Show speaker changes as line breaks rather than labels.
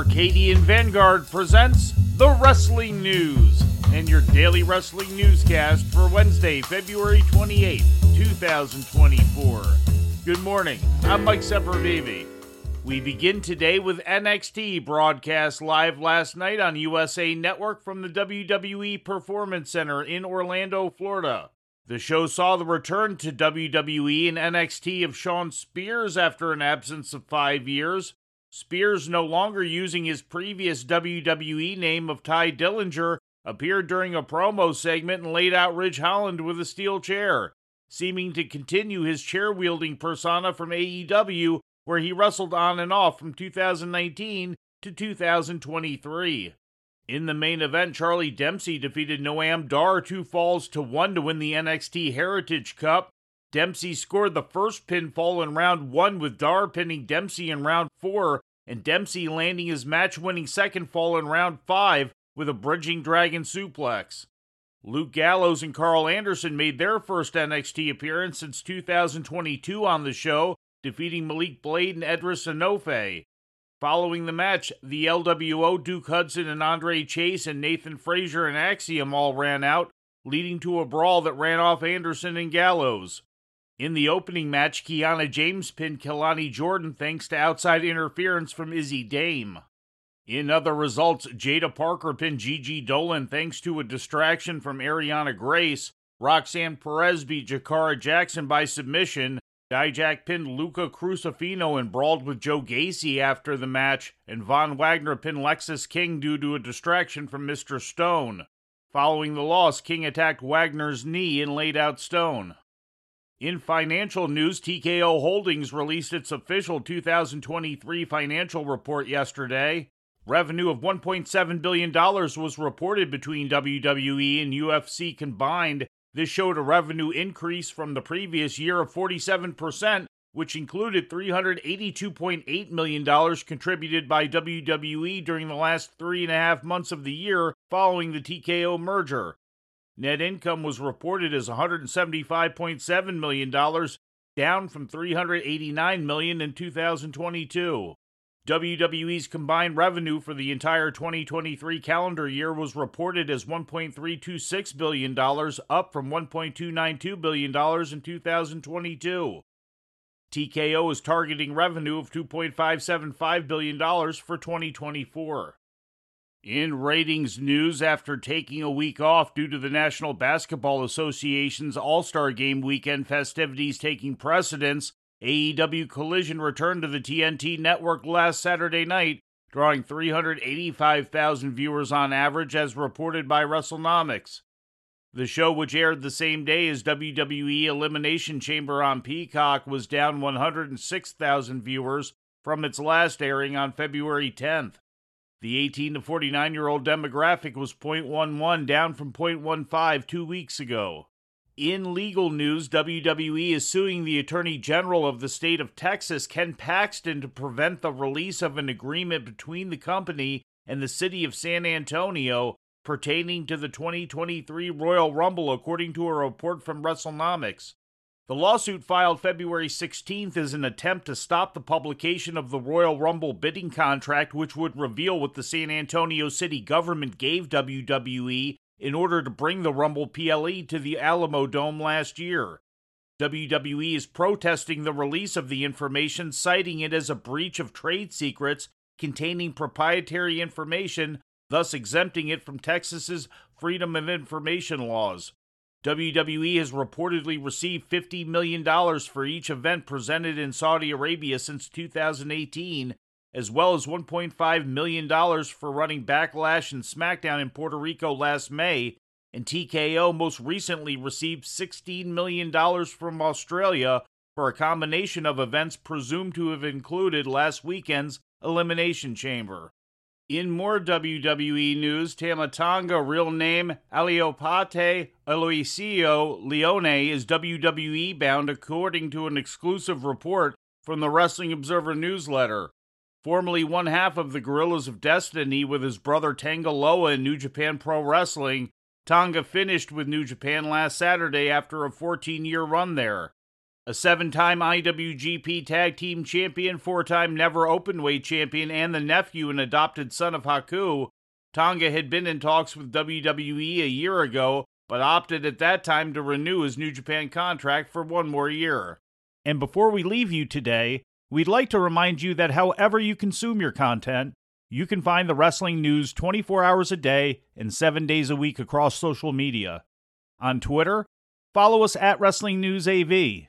Arcadian Vanguard presents the Wrestling News and your daily wrestling newscast for Wednesday, February 28, 2024. Good morning. I'm Mike Sempervive. We begin today with NXT broadcast live last night on USA Network from the WWE Performance Center in Orlando, Florida. The show saw the return to WWE and NXT of Shawn Spears after an absence of five years. Spears, no longer using his previous WWE name of Tye Dillinger, appeared during a promo segment and laid out Ridge Holland with a steel chair, seeming to continue his chair wielding persona from AEW, where he wrestled on and off from 2019 to 2023. In the main event, Charlie Dempsey defeated Noam Dar two falls to one to win the NXT Heritage Cup. Dempsey scored the first pinfall in round one, with Dar pinning Dempsey in round four, and Dempsey landing his match winning second fall in round five with a bridging dragon suplex. Luke Gallows and Karl Anderson made their first NXT appearance since 2022 on the show, defeating Malik Blade and Edris Enofe. Following the match, the LWO Duke Hudson and Andre Chase and Nathan Frazer and Axiom all ran out, leading to a brawl that ran off Anderson and Gallows. In the opening match, Kiana James pinned Kelani Jordan thanks to outside interference from Izzy Dame. In other results, Jaida Parker pinned Gigi Dolan thanks to a distraction from Arianna Grace. Roxanne Perez beat Jakara Jackson by submission. Dijak pinned Luca Crucifino and brawled with Joe Gacy after the match, and Von Wagner pinned Lexis King due to a distraction from Mr. Stone. Following the loss, King attacked Wagner's knee and laid out Stone. In financial news, TKO Holdings released its official 2023 financial report yesterday. Revenue of $1.7 billion was reported between WWE and UFC combined. This showed a revenue increase from the previous year of 47%, which included $382.8 million contributed by WWE during the last three and a half months of the year following the TKO merger. Net income was reported as $175.7 million, down from 389 million in 2022. WWE's combined revenue for the entire 2023 calendar year was reported as $1.326 billion, up from $1.292 billion in 2022. TKO is targeting revenue of $2.575 billion for 2024. In ratings news, after taking a week off due to the National Basketball Association's All Star Game weekend festivities taking precedence, AEW Collision returned to the TNT network last Saturday night, drawing 385,000 viewers on average, as reported by WrestleNomics. The show, which aired the same day as WWE Elimination Chamber on Peacock, was down 106,000 viewers from its last airing on February 10th. The 18 to 49 year old demographic was 0.11, down from 0.15 two weeks ago. In legal news, WWE is suing the Attorney General of the state of Texas, Ken Paxton, to prevent the release of an agreement between the company and the city of San Antonio pertaining to the 2023 Royal Rumble, according to a report from WrestleNomics. The lawsuit filed February 16th is an attempt to stop the publication of the Royal Rumble bidding contract, which would reveal what the San Antonio city government gave WWE in order to bring the Rumble PLE to the Alamodome last year. WWE is protesting the release of the information, citing it as a breach of trade secrets containing proprietary information, thus exempting it from Texas's Freedom of Information laws. WWE has reportedly received $50 million for each event presented in Saudi Arabia since 2018, as well as $1.5 million for running Backlash and SmackDown in Puerto Rico last May, and TKO most recently received $16 million from Australia for a combination of events presumed to have included last weekend's Elimination Chamber. In more WWE news, Tama Tonga, real name Alipate Aloisio Leone, is WWE bound according to an exclusive report from the Wrestling Observer newsletter. Formerly one half of the Guerrillas of Destiny with his brother Tanga Loa in New Japan Pro Wrestling, Tonga finished with New Japan last Saturday after a 14 year run there. A seven time IWGP Tag Team Champion, four time Never Openweight Champion, and the nephew and adopted son of Haku, Tonga had been in talks with WWE a year ago, but opted at that time to renew his New Japan contract for one more year. And before we leave you today, we'd like to remind you that however you consume your content, you can find the wrestling news 24 hours a day and 7 days a week across social media. On Twitter, follow us at Wrestling News AV.